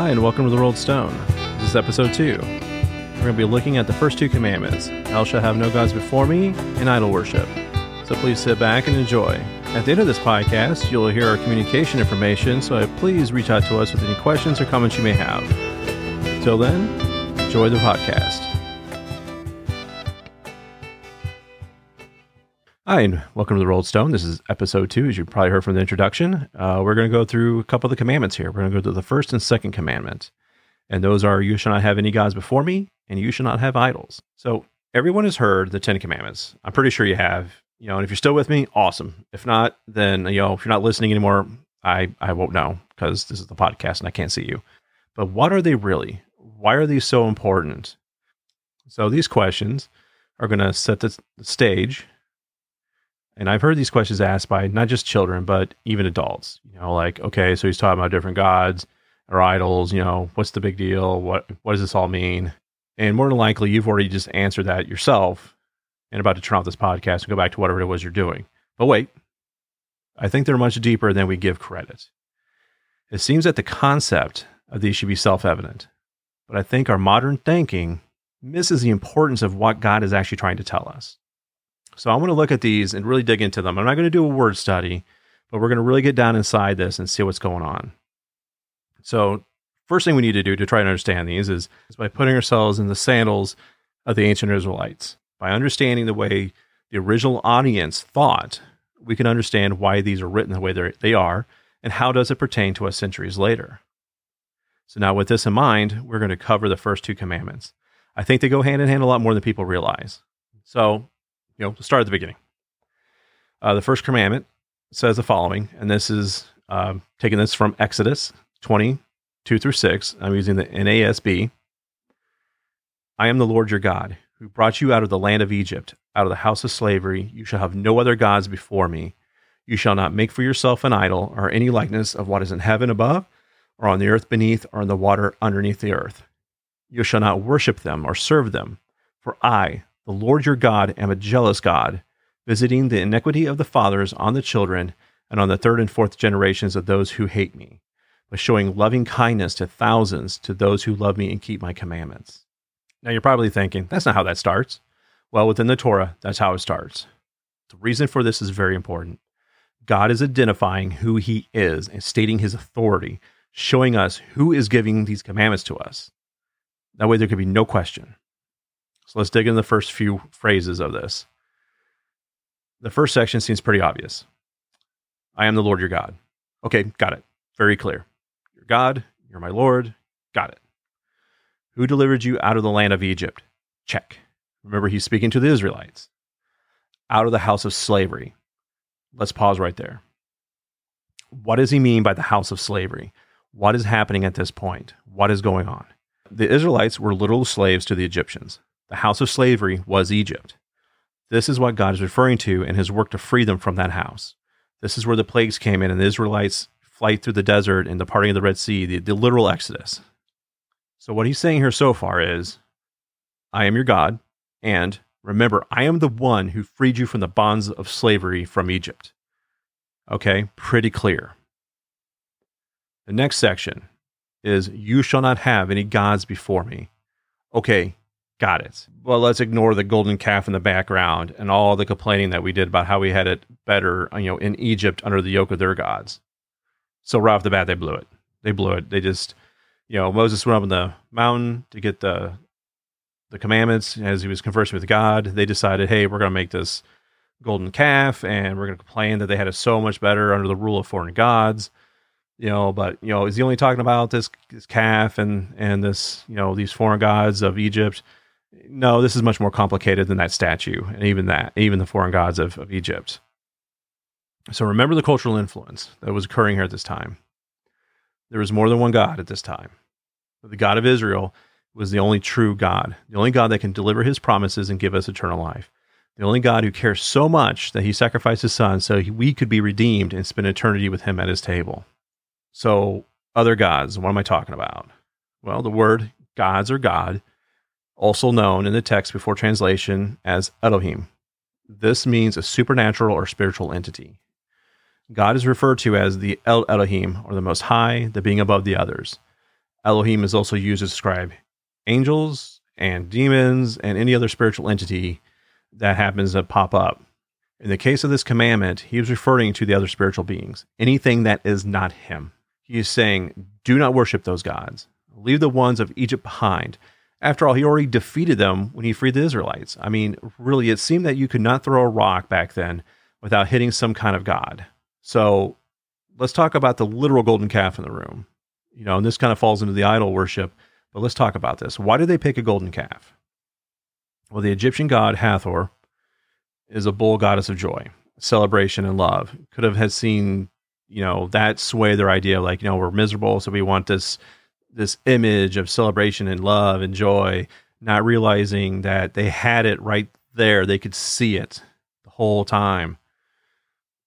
Hi, and welcome to the Rolled Stone. This is episode two. We're going to be looking at the first two commandments Thou shalt have no gods before me, and idol worship. So please sit back and enjoy. At the end of this podcast, you'll hear our communication information, so please reach out to us with any questions or comments you may have. Till then, enjoy the podcast. Hi, and welcome to the Rolled Stone. This is episode two, as you probably heard from the introduction. Uh, we're going to go through a couple of the commandments here. We're going to go through the first and second commandment. And those are, You shall not have any gods before me, and you shall not have idols. So, everyone has heard the Ten Commandments. I'm pretty sure you have. You know, and if you're still with me, awesome. If not, then, you know, if you're not listening anymore, I, I won't know because this is the podcast and I can't see you. But what are they really? Why are these so important? So, these questions are going to set the stage and I've heard these questions asked by not just children, but even adults. You know, like, okay, so he's talking about different gods or idols. You know, what's the big deal? What what does this all mean? And more than likely, you've already just answered that yourself and about to turn off this podcast and go back to whatever it was you're doing. But wait, I think they're much deeper than we give credit. It seems that the concept of these should be self evident, but I think our modern thinking misses the importance of what God is actually trying to tell us. So I want to look at these and really dig into them. I'm not going to do a word study, but we're going to really get down inside this and see what's going on. So, first thing we need to do to try and understand these is, is by putting ourselves in the sandals of the ancient Israelites. By understanding the way the original audience thought, we can understand why these are written the way they are and how does it pertain to us centuries later. So now with this in mind, we're going to cover the first two commandments. I think they go hand in hand a lot more than people realize. So you know, start at the beginning. Uh, the first commandment says the following, and this is um, taking this from Exodus 20, 2 through 6. I'm using the NASB. I am the Lord your God, who brought you out of the land of Egypt, out of the house of slavery. You shall have no other gods before me. You shall not make for yourself an idol or any likeness of what is in heaven above, or on the earth beneath, or in the water underneath the earth. You shall not worship them or serve them, for I, the Lord your God am a jealous God, visiting the iniquity of the fathers on the children and on the third and fourth generations of those who hate me, but showing loving kindness to thousands to those who love me and keep my commandments. Now you're probably thinking, that's not how that starts. Well, within the Torah, that's how it starts. The reason for this is very important. God is identifying who he is and stating his authority, showing us who is giving these commandments to us. That way there could be no question. So let's dig into the first few phrases of this. The first section seems pretty obvious. I am the Lord your God. Okay, got it. Very clear. You're God, you're my Lord. Got it. Who delivered you out of the land of Egypt? Check. Remember, he's speaking to the Israelites. Out of the house of slavery. Let's pause right there. What does he mean by the house of slavery? What is happening at this point? What is going on? The Israelites were literal slaves to the Egyptians. The house of slavery was Egypt. This is what God is referring to in his work to free them from that house. This is where the plagues came in and the Israelites' flight through the desert and the parting of the Red Sea, the, the literal Exodus. So, what he's saying here so far is I am your God, and remember, I am the one who freed you from the bonds of slavery from Egypt. Okay, pretty clear. The next section is You shall not have any gods before me. Okay, Got it. Well, let's ignore the golden calf in the background and all the complaining that we did about how we had it better, you know, in Egypt under the yoke of their gods. So right off the bat, they blew it. They blew it. They just, you know, Moses went up on the mountain to get the the commandments as he was conversing with God. They decided, hey, we're going to make this golden calf, and we're going to complain that they had it so much better under the rule of foreign gods. You know, but you know, is he only talking about this, this calf and and this, you know, these foreign gods of Egypt? No, this is much more complicated than that statue and even that, even the foreign gods of, of Egypt. So remember the cultural influence that was occurring here at this time. There was more than one God at this time. The God of Israel was the only true God, the only God that can deliver his promises and give us eternal life. The only God who cares so much that he sacrificed his son so he, we could be redeemed and spend eternity with him at his table. So, other gods, what am I talking about? Well, the word gods or God also known in the text before translation as Elohim. This means a supernatural or spiritual entity. God is referred to as the El Elohim, or the Most High, the being above the others. Elohim is also used to describe angels and demons and any other spiritual entity that happens to pop up. In the case of this commandment, he is referring to the other spiritual beings, anything that is not him. He is saying, do not worship those gods. Leave the ones of Egypt behind. After all, he already defeated them when he freed the Israelites. I mean, really, it seemed that you could not throw a rock back then without hitting some kind of god. So let's talk about the literal golden calf in the room. You know, and this kind of falls into the idol worship, but let's talk about this. Why did they pick a golden calf? Well, the Egyptian god Hathor is a bull goddess of joy, celebration, and love. Could have had seen, you know, that sway their idea like, you know, we're miserable, so we want this this image of celebration and love and joy, not realizing that they had it right there. They could see it the whole time.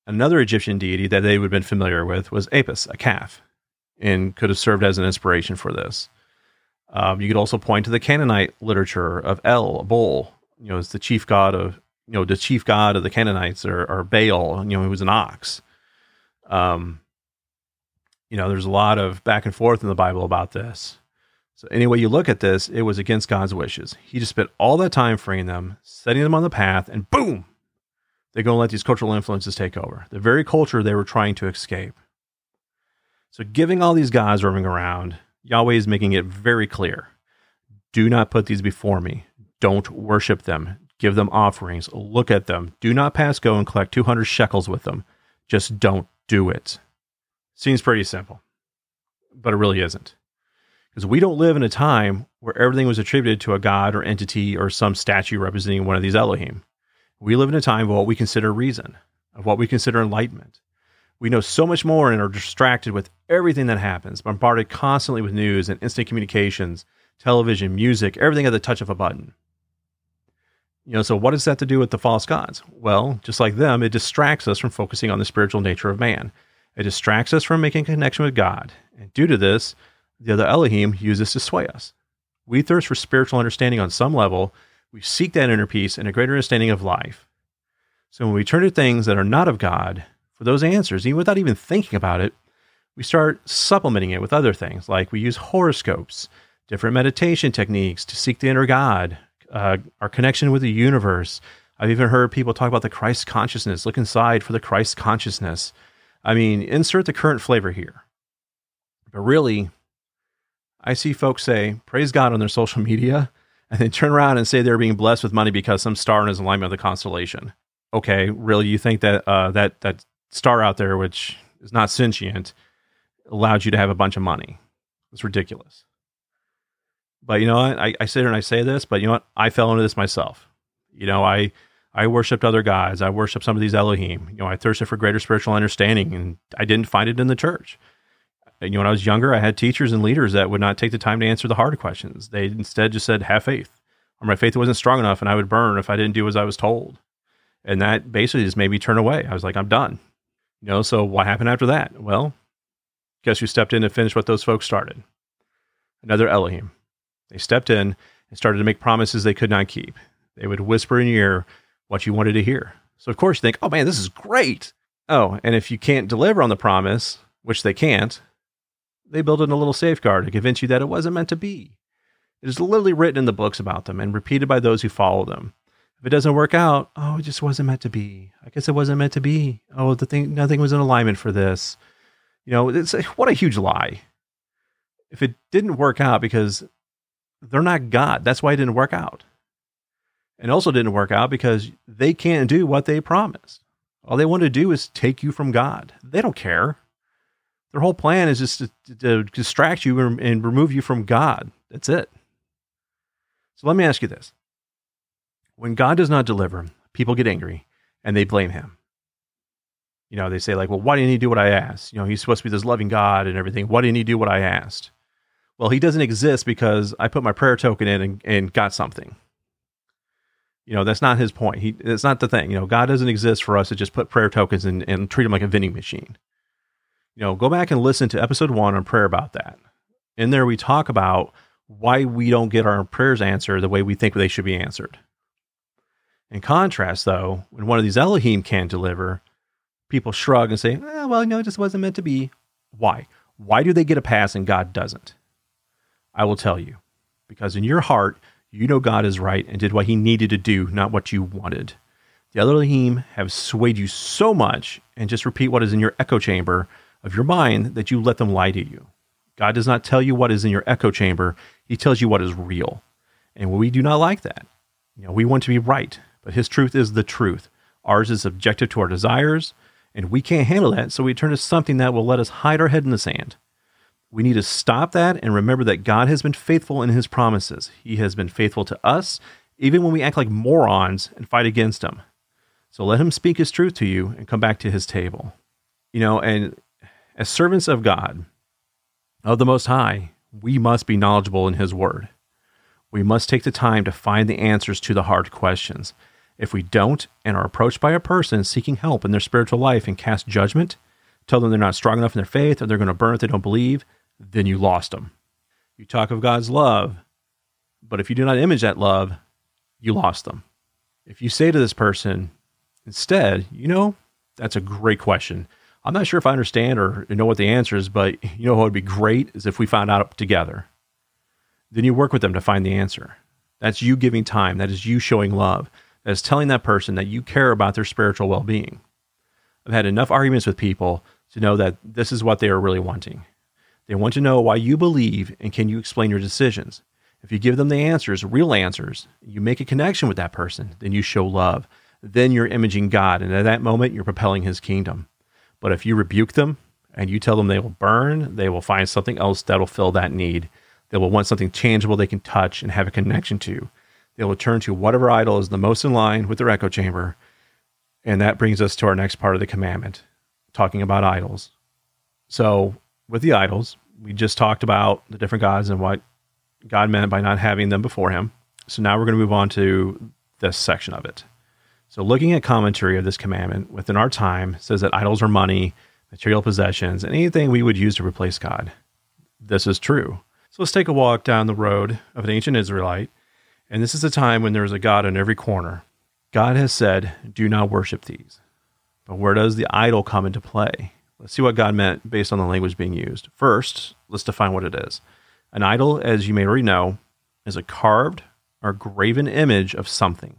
Another Egyptian deity that they would have been familiar with was Apis, a calf, and could have served as an inspiration for this. Um, you could also point to the Canaanite literature of El, a bull, you know, as the chief god of, you know, the chief god of the Canaanites, or, or Baal, you know, who was an ox. Um, you know, there's a lot of back and forth in the Bible about this. So any way you look at this, it was against God's wishes. He just spent all that time freeing them, setting them on the path, and boom, they're going to let these cultural influences take over. The very culture they were trying to escape. So, giving all these guys roaming around, Yahweh is making it very clear do not put these before me. Don't worship them. Give them offerings. Look at them. Do not pass go and collect 200 shekels with them. Just don't do it. Seems pretty simple, but it really isn't. Because we don't live in a time where everything was attributed to a god or entity or some statue representing one of these Elohim. We live in a time of what we consider reason, of what we consider enlightenment. We know so much more and are distracted with everything that happens, bombarded constantly with news and instant communications, television, music, everything at the touch of a button. You know, so what does that to do with the false gods? Well, just like them, it distracts us from focusing on the spiritual nature of man. It distracts us from making connection with God. And due to this, the other Elohim uses to sway us. We thirst for spiritual understanding on some level, we seek that inner peace and a greater understanding of life. So when we turn to things that are not of God for those answers, even without even thinking about it, we start supplementing it with other things like we use horoscopes, different meditation techniques to seek the inner God, uh, our connection with the universe. I've even heard people talk about the Christ consciousness, look inside for the Christ consciousness. I mean, insert the current flavor here. But really, I see folks say, praise God on their social media and then turn around and say they're being blessed with money because some star is alignment of the constellation. Okay, really, you think that uh, that that star out there, which is not sentient, allowed you to have a bunch of money? It's ridiculous. But you know what? I, I sit here and I say this, but you know what? I fell into this myself. You know, I I worshipped other gods. I worshipped some of these Elohim. You know, I thirsted for greater spiritual understanding, and I didn't find it in the church you know, when I was younger, I had teachers and leaders that would not take the time to answer the hard questions. They instead just said, have faith. Or my faith wasn't strong enough and I would burn if I didn't do as I was told. And that basically just made me turn away. I was like, I'm done. You know, so what happened after that? Well, guess who stepped in and finished what those folks started? Another Elohim. They stepped in and started to make promises they could not keep. They would whisper in your ear what you wanted to hear. So, of course, you think, oh man, this is great. Oh, and if you can't deliver on the promise, which they can't, they build in a little safeguard to convince you that it wasn't meant to be. It is literally written in the books about them and repeated by those who follow them. If it doesn't work out, oh, it just wasn't meant to be. I guess it wasn't meant to be. Oh, the thing, nothing was in alignment for this. You know, it's a, what a huge lie. If it didn't work out because they're not God, that's why it didn't work out. And also didn't work out because they can't do what they promised. All they want to do is take you from God. They don't care. Their whole plan is just to, to distract you and, remove you from God. That's it. So let me ask you this. When God does not deliver, people get angry and they blame him. You know, they say, like, well, why didn't he do what I asked? You know, he's supposed to be this loving God and everything. Why didn't he do what I asked? Well, he doesn't exist because I put my prayer token in and, and got something. You know, that's not his point. He, that's not the thing. You know, God doesn't exist for us to just put prayer tokens in and treat him like a vending machine you know, go back and listen to episode one on prayer about that. In there, we talk about why we don't get our prayers answered the way we think they should be answered. In contrast, though, when one of these Elohim can deliver, people shrug and say, eh, well, no, it just wasn't meant to be. Why? Why do they get a pass and God doesn't? I will tell you. Because in your heart, you know God is right and did what he needed to do, not what you wanted. The other Elohim have swayed you so much and just repeat what is in your echo chamber of your mind that you let them lie to you. God does not tell you what is in your echo chamber, he tells you what is real. And we do not like that. You know, we want to be right, but his truth is the truth. Ours is subjective to our desires, and we can't handle that, so we turn to something that will let us hide our head in the sand. We need to stop that and remember that God has been faithful in his promises. He has been faithful to us, even when we act like morons and fight against him. So let him speak his truth to you and come back to his table. You know, and as servants of God, of the Most High, we must be knowledgeable in his word. We must take the time to find the answers to the hard questions. If we don't and are approached by a person seeking help in their spiritual life and cast judgment, tell them they're not strong enough in their faith or they're going to burn if they don't believe, then you lost them. You talk of God's love, but if you do not image that love, you lost them. If you say to this person instead, you know, that's a great question. I'm not sure if I understand or know what the answer is, but you know what would be great is if we found out together. Then you work with them to find the answer. That's you giving time. That is you showing love. That is telling that person that you care about their spiritual well being. I've had enough arguments with people to know that this is what they are really wanting. They want to know why you believe and can you explain your decisions. If you give them the answers, real answers, you make a connection with that person, then you show love. Then you're imaging God. And at that moment, you're propelling his kingdom. But if you rebuke them and you tell them they will burn, they will find something else that will fill that need. They will want something tangible they can touch and have a connection to. They will turn to whatever idol is the most in line with their echo chamber. And that brings us to our next part of the commandment, talking about idols. So, with the idols, we just talked about the different gods and what God meant by not having them before him. So now we're going to move on to this section of it. So looking at commentary of this commandment within our time says that idols are money, material possessions, and anything we would use to replace God. This is true. So let's take a walk down the road of an ancient Israelite, and this is a time when there is a God in every corner. God has said, "Do not worship these." But where does the idol come into play? Let's see what God meant based on the language being used. First, let's define what it is. An idol, as you may already know, is a carved or graven image of something.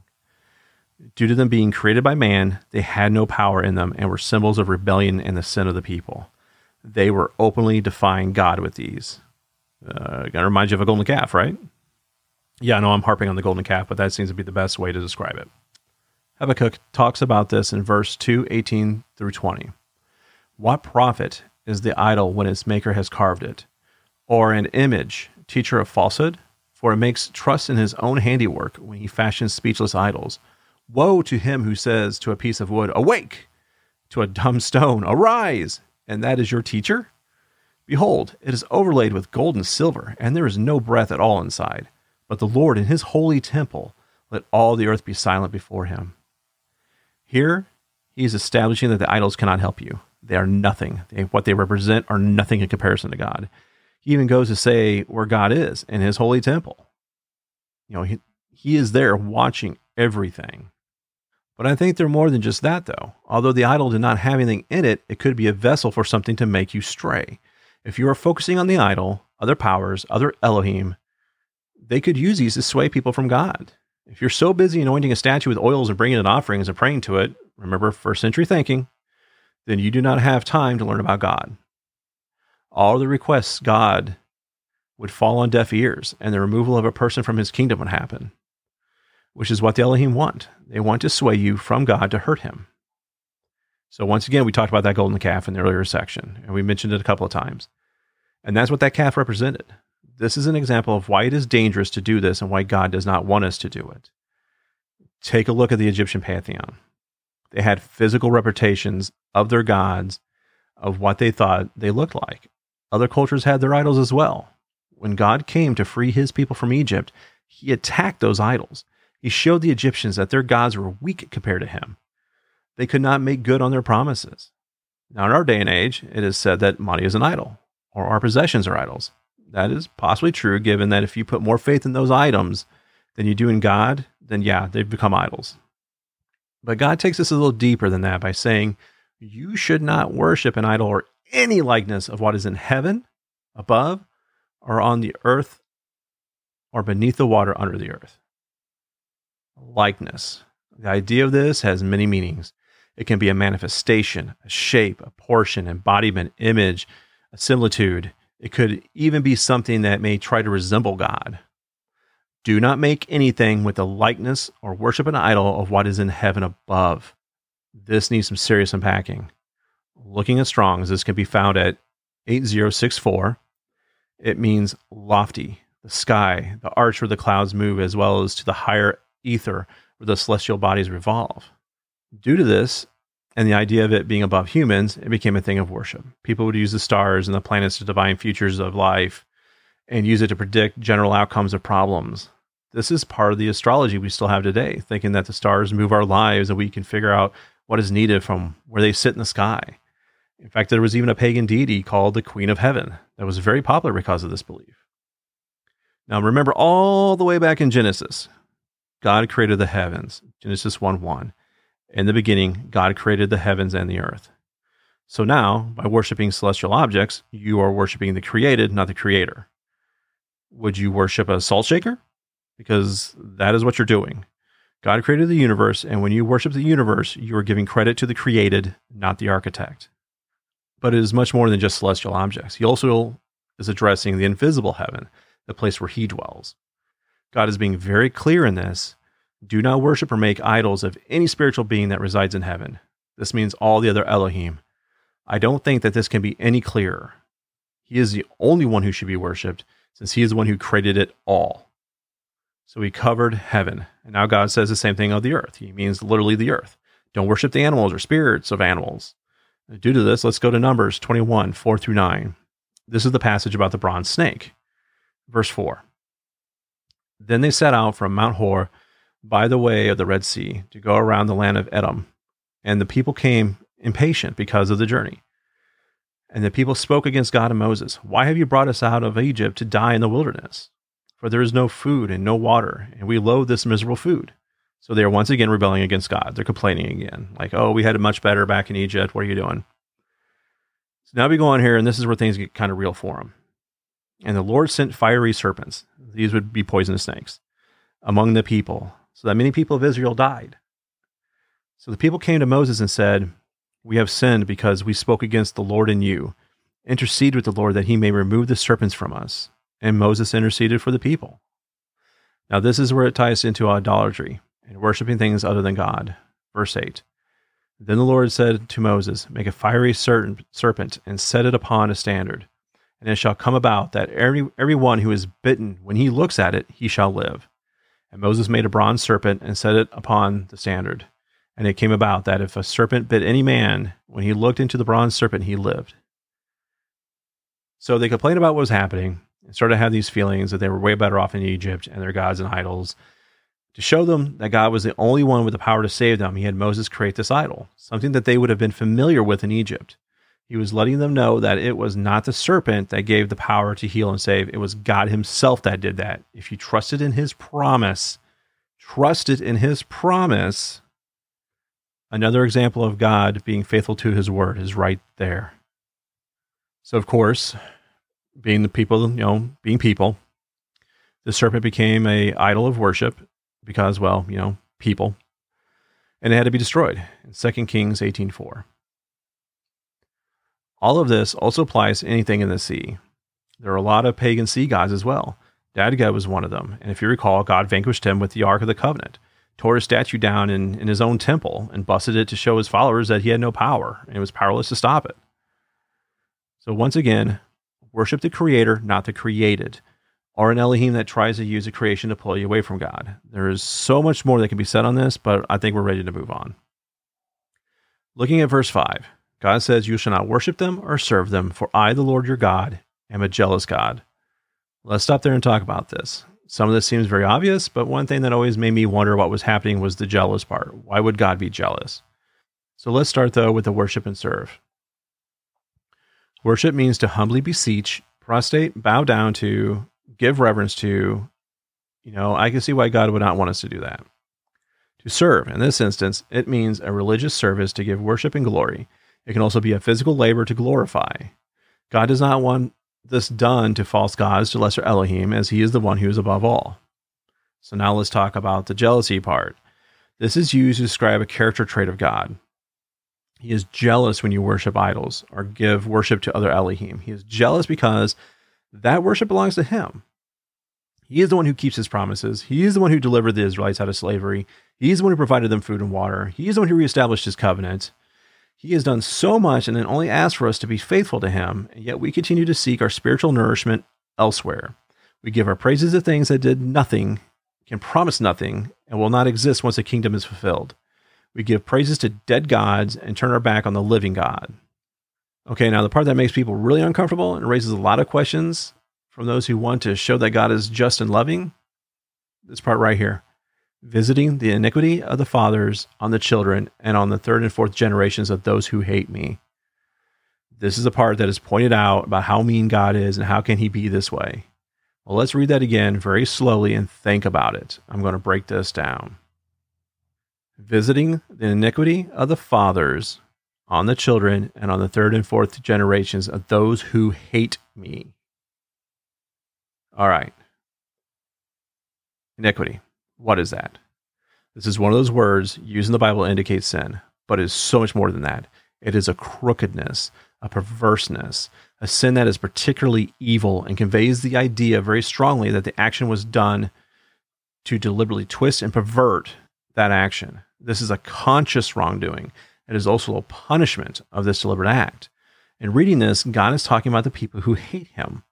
Due to them being created by man, they had no power in them and were symbols of rebellion and the sin of the people. They were openly defying God with these. Uh, gonna remind you of a golden calf, right? Yeah, I know I'm harping on the golden calf, but that seems to be the best way to describe it. Habakkuk talks about this in verse 2, 18 through 20. What profit is the idol when its maker has carved it? Or an image, teacher of falsehood? For it makes trust in his own handiwork when he fashions speechless idols. Woe to him who says to a piece of wood, Awake! To a dumb stone, Arise! And that is your teacher? Behold, it is overlaid with gold and silver, and there is no breath at all inside. But the Lord in his holy temple, let all the earth be silent before him. Here, he is establishing that the idols cannot help you. They are nothing. They, what they represent are nothing in comparison to God. He even goes to say where God is in his holy temple. You know, he, he is there watching everything. But I think they're more than just that, though. Although the idol did not have anything in it, it could be a vessel for something to make you stray. If you are focusing on the idol, other powers, other Elohim, they could use these to sway people from God. If you're so busy anointing a statue with oils and bringing in offerings and praying to it, remember first century thinking, then you do not have time to learn about God. All the requests God would fall on deaf ears, and the removal of a person from his kingdom would happen, which is what the Elohim want. They want to sway you from God to hurt him. So, once again, we talked about that golden calf in the earlier section, and we mentioned it a couple of times. And that's what that calf represented. This is an example of why it is dangerous to do this and why God does not want us to do it. Take a look at the Egyptian pantheon. They had physical representations of their gods, of what they thought they looked like. Other cultures had their idols as well. When God came to free his people from Egypt, he attacked those idols. He showed the Egyptians that their gods were weak compared to him. They could not make good on their promises. Now, in our day and age, it is said that money is an idol, or our possessions are idols. That is possibly true, given that if you put more faith in those items than you do in God, then yeah, they've become idols. But God takes us a little deeper than that by saying, You should not worship an idol or any likeness of what is in heaven, above, or on the earth or beneath the water under the earth. Likeness. The idea of this has many meanings. It can be a manifestation, a shape, a portion, embodiment, image, a similitude. It could even be something that may try to resemble God. Do not make anything with the likeness or worship an idol of what is in heaven above. This needs some serious unpacking. Looking at Strong's, this can be found at 8064. It means lofty, the sky, the arch where the clouds move, as well as to the higher ether where the celestial bodies revolve. Due to this, and the idea of it being above humans, it became a thing of worship. People would use the stars and the planets to divine futures of life and use it to predict general outcomes of problems. This is part of the astrology we still have today, thinking that the stars move our lives and we can figure out what is needed from where they sit in the sky. In fact, there was even a pagan deity called the Queen of Heaven that was very popular because of this belief. Now, remember all the way back in Genesis, God created the heavens, Genesis 1 1. In the beginning, God created the heavens and the earth. So now, by worshiping celestial objects, you are worshiping the created, not the creator. Would you worship a salt shaker? Because that is what you're doing. God created the universe, and when you worship the universe, you are giving credit to the created, not the architect. But it is much more than just celestial objects. He also is addressing the invisible heaven, the place where he dwells. God is being very clear in this do not worship or make idols of any spiritual being that resides in heaven. This means all the other Elohim. I don't think that this can be any clearer. He is the only one who should be worshiped, since he is the one who created it all. So he covered heaven. And now God says the same thing of the earth. He means literally the earth. Don't worship the animals or spirits of animals. Due to this, let's go to Numbers 21, 4 through 9. This is the passage about the bronze snake. Verse 4. Then they set out from Mount Hor by the way of the Red Sea to go around the land of Edom. And the people came impatient because of the journey. And the people spoke against God and Moses Why have you brought us out of Egypt to die in the wilderness? For there is no food and no water, and we loathe this miserable food. So they are once again rebelling against God. They're complaining again, like, oh, we had it much better back in Egypt. What are you doing? So now we go on here, and this is where things get kind of real for them. And the Lord sent fiery serpents. These would be poisonous snakes among the people, so that many people of Israel died. So the people came to Moses and said, We have sinned because we spoke against the Lord and you. Intercede with the Lord that he may remove the serpents from us. And Moses interceded for the people. Now, this is where it ties into idolatry and worshiping things other than God. Verse 8 Then the Lord said to Moses, Make a fiery serpent and set it upon a standard. And it shall come about that every, every one who is bitten, when he looks at it, he shall live. And Moses made a bronze serpent and set it upon the standard. And it came about that if a serpent bit any man, when he looked into the bronze serpent, he lived. So they complained about what was happening and started to have these feelings that they were way better off in Egypt and their gods and idols. To show them that God was the only one with the power to save them, he had Moses create this idol, something that they would have been familiar with in Egypt. He was letting them know that it was not the serpent that gave the power to heal and save. It was God Himself that did that. If you trusted in His promise, trusted in His promise, another example of God being faithful to His word is right there. So, of course, being the people, you know, being people, the serpent became a idol of worship because, well, you know, people, and it had to be destroyed in 2 Kings 18:4. All of this also applies to anything in the sea. There are a lot of pagan sea gods as well. Dagon was one of them, and if you recall, God vanquished him with the Ark of the Covenant, tore his statue down in, in his own temple, and busted it to show his followers that he had no power and was powerless to stop it. So, once again, worship the Creator, not the created, or an Elohim that tries to use a creation to pull you away from God. There is so much more that can be said on this, but I think we're ready to move on. Looking at verse 5, God says, You shall not worship them or serve them, for I, the Lord your God, am a jealous God. Let's stop there and talk about this. Some of this seems very obvious, but one thing that always made me wonder what was happening was the jealous part. Why would God be jealous? So let's start though with the worship and serve. Worship means to humbly beseech, prostrate, bow down to, give reverence to. You know, I can see why God would not want us to do that. To serve, in this instance, it means a religious service to give worship and glory. It can also be a physical labor to glorify. God does not want this done to false gods, to lesser Elohim, as he is the one who is above all. So now let's talk about the jealousy part. This is used to describe a character trait of God. He is jealous when you worship idols or give worship to other Elohim. He is jealous because that worship belongs to him. He is the one who keeps his promises. He is the one who delivered the Israelites out of slavery. He is the one who provided them food and water. He is the one who reestablished his covenant. He has done so much and then only asked for us to be faithful to him, and yet we continue to seek our spiritual nourishment elsewhere. We give our praises to things that did nothing, can promise nothing, and will not exist once the kingdom is fulfilled. We give praises to dead gods and turn our back on the living God. Okay, now the part that makes people really uncomfortable and raises a lot of questions from those who want to show that God is just and loving, this part right here visiting the iniquity of the fathers on the children and on the third and fourth generations of those who hate me. This is a part that is pointed out about how mean God is and how can he be this way. Well, let's read that again very slowly and think about it. I'm going to break this down. Visiting the iniquity of the fathers on the children and on the third and fourth generations of those who hate me. All right. Iniquity. What is that? This is one of those words used in the Bible to indicate sin, but it is so much more than that. It is a crookedness, a perverseness, a sin that is particularly evil and conveys the idea very strongly that the action was done to deliberately twist and pervert that action. This is a conscious wrongdoing. It is also a punishment of this deliberate act. In reading this, God is talking about the people who hate him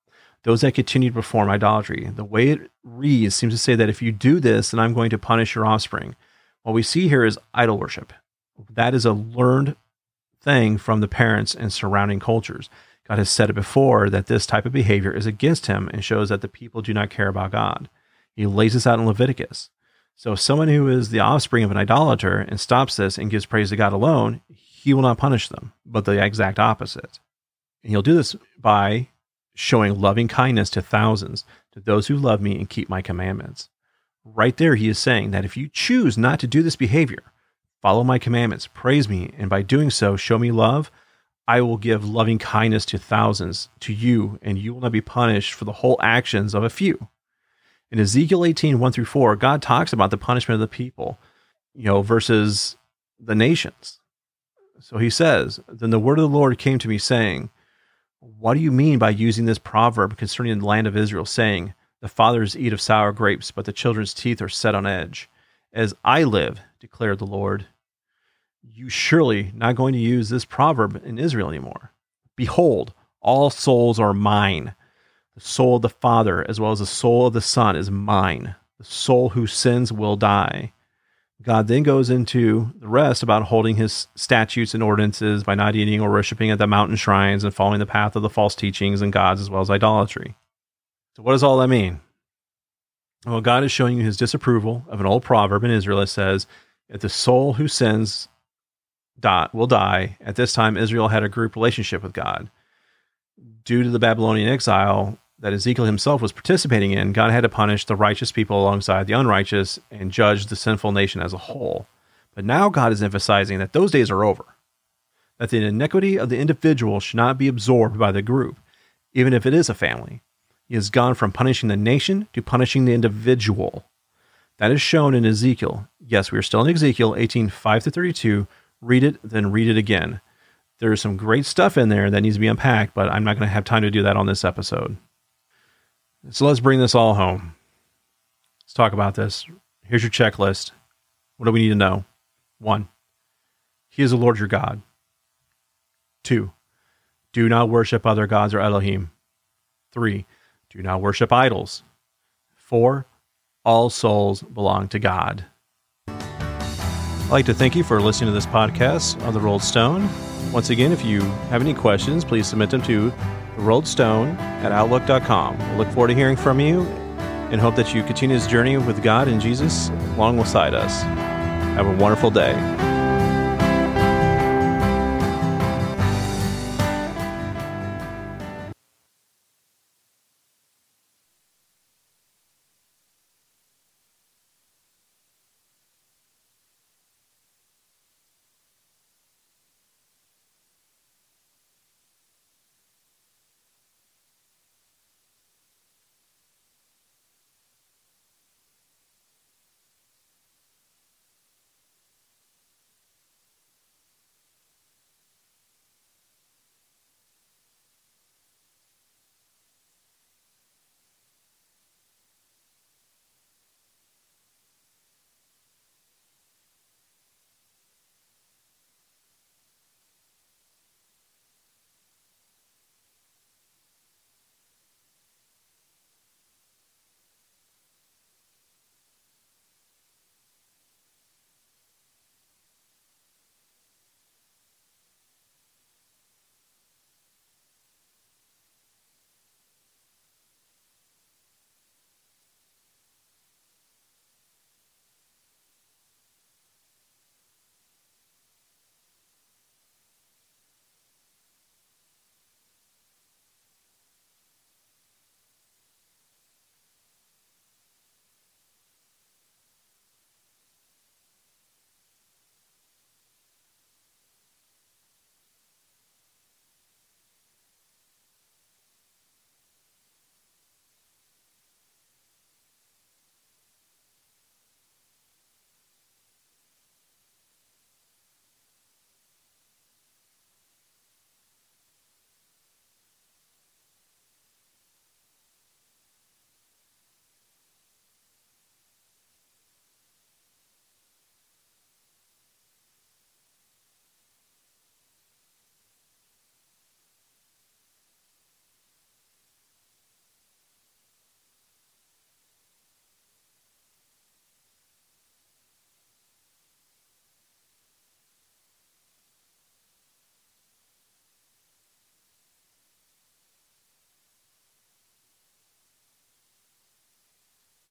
those that continue to perform idolatry. The way it reads seems to say that if you do this, then I'm going to punish your offspring. What we see here is idol worship. That is a learned thing from the parents and surrounding cultures. God has said it before that this type of behavior is against him and shows that the people do not care about God. He lays this out in Leviticus. So, someone who is the offspring of an idolater and stops this and gives praise to God alone, he will not punish them, but the exact opposite. And he'll do this by showing loving kindness to thousands, to those who love me and keep my commandments. Right there, he is saying that if you choose not to do this behavior, follow my commandments, praise me, and by doing so, show me love, I will give loving kindness to thousands, to you, and you will not be punished for the whole actions of a few. In Ezekiel 18, 1 through 4, God talks about the punishment of the people, you know, versus the nations. So he says, Then the word of the Lord came to me, saying, what do you mean by using this proverb concerning the land of Israel, saying, The fathers eat of sour grapes, but the children's teeth are set on edge? As I live, declared the Lord, you surely not going to use this proverb in Israel anymore. Behold, all souls are mine. The soul of the Father, as well as the soul of the Son, is mine. The soul who sins will die. God then goes into the rest about holding his statutes and ordinances by not eating or worshiping at the mountain shrines and following the path of the false teachings and gods as well as idolatry. So, what does all that mean? Well, God is showing you his disapproval of an old proverb in Israel that says, If the soul who sins dot will die, at this time Israel had a group relationship with God. Due to the Babylonian exile, that Ezekiel himself was participating in, God had to punish the righteous people alongside the unrighteous and judge the sinful nation as a whole. But now God is emphasizing that those days are over, that the iniquity of the individual should not be absorbed by the group, even if it is a family. He has gone from punishing the nation to punishing the individual. That is shown in Ezekiel. Yes, we are still in Ezekiel 18 5 to 32. Read it, then read it again. There is some great stuff in there that needs to be unpacked, but I'm not going to have time to do that on this episode. So let's bring this all home. Let's talk about this. Here's your checklist. What do we need to know? One, He is the Lord your God. Two, do not worship other gods or Elohim. Three, do not worship idols. Four, all souls belong to God. I'd like to thank you for listening to this podcast of The Rolled Stone. Once again, if you have any questions, please submit them to rolled at outlook.com. we look forward to hearing from you and hope that you continue this journey with God and Jesus along alongside us. Have a wonderful day.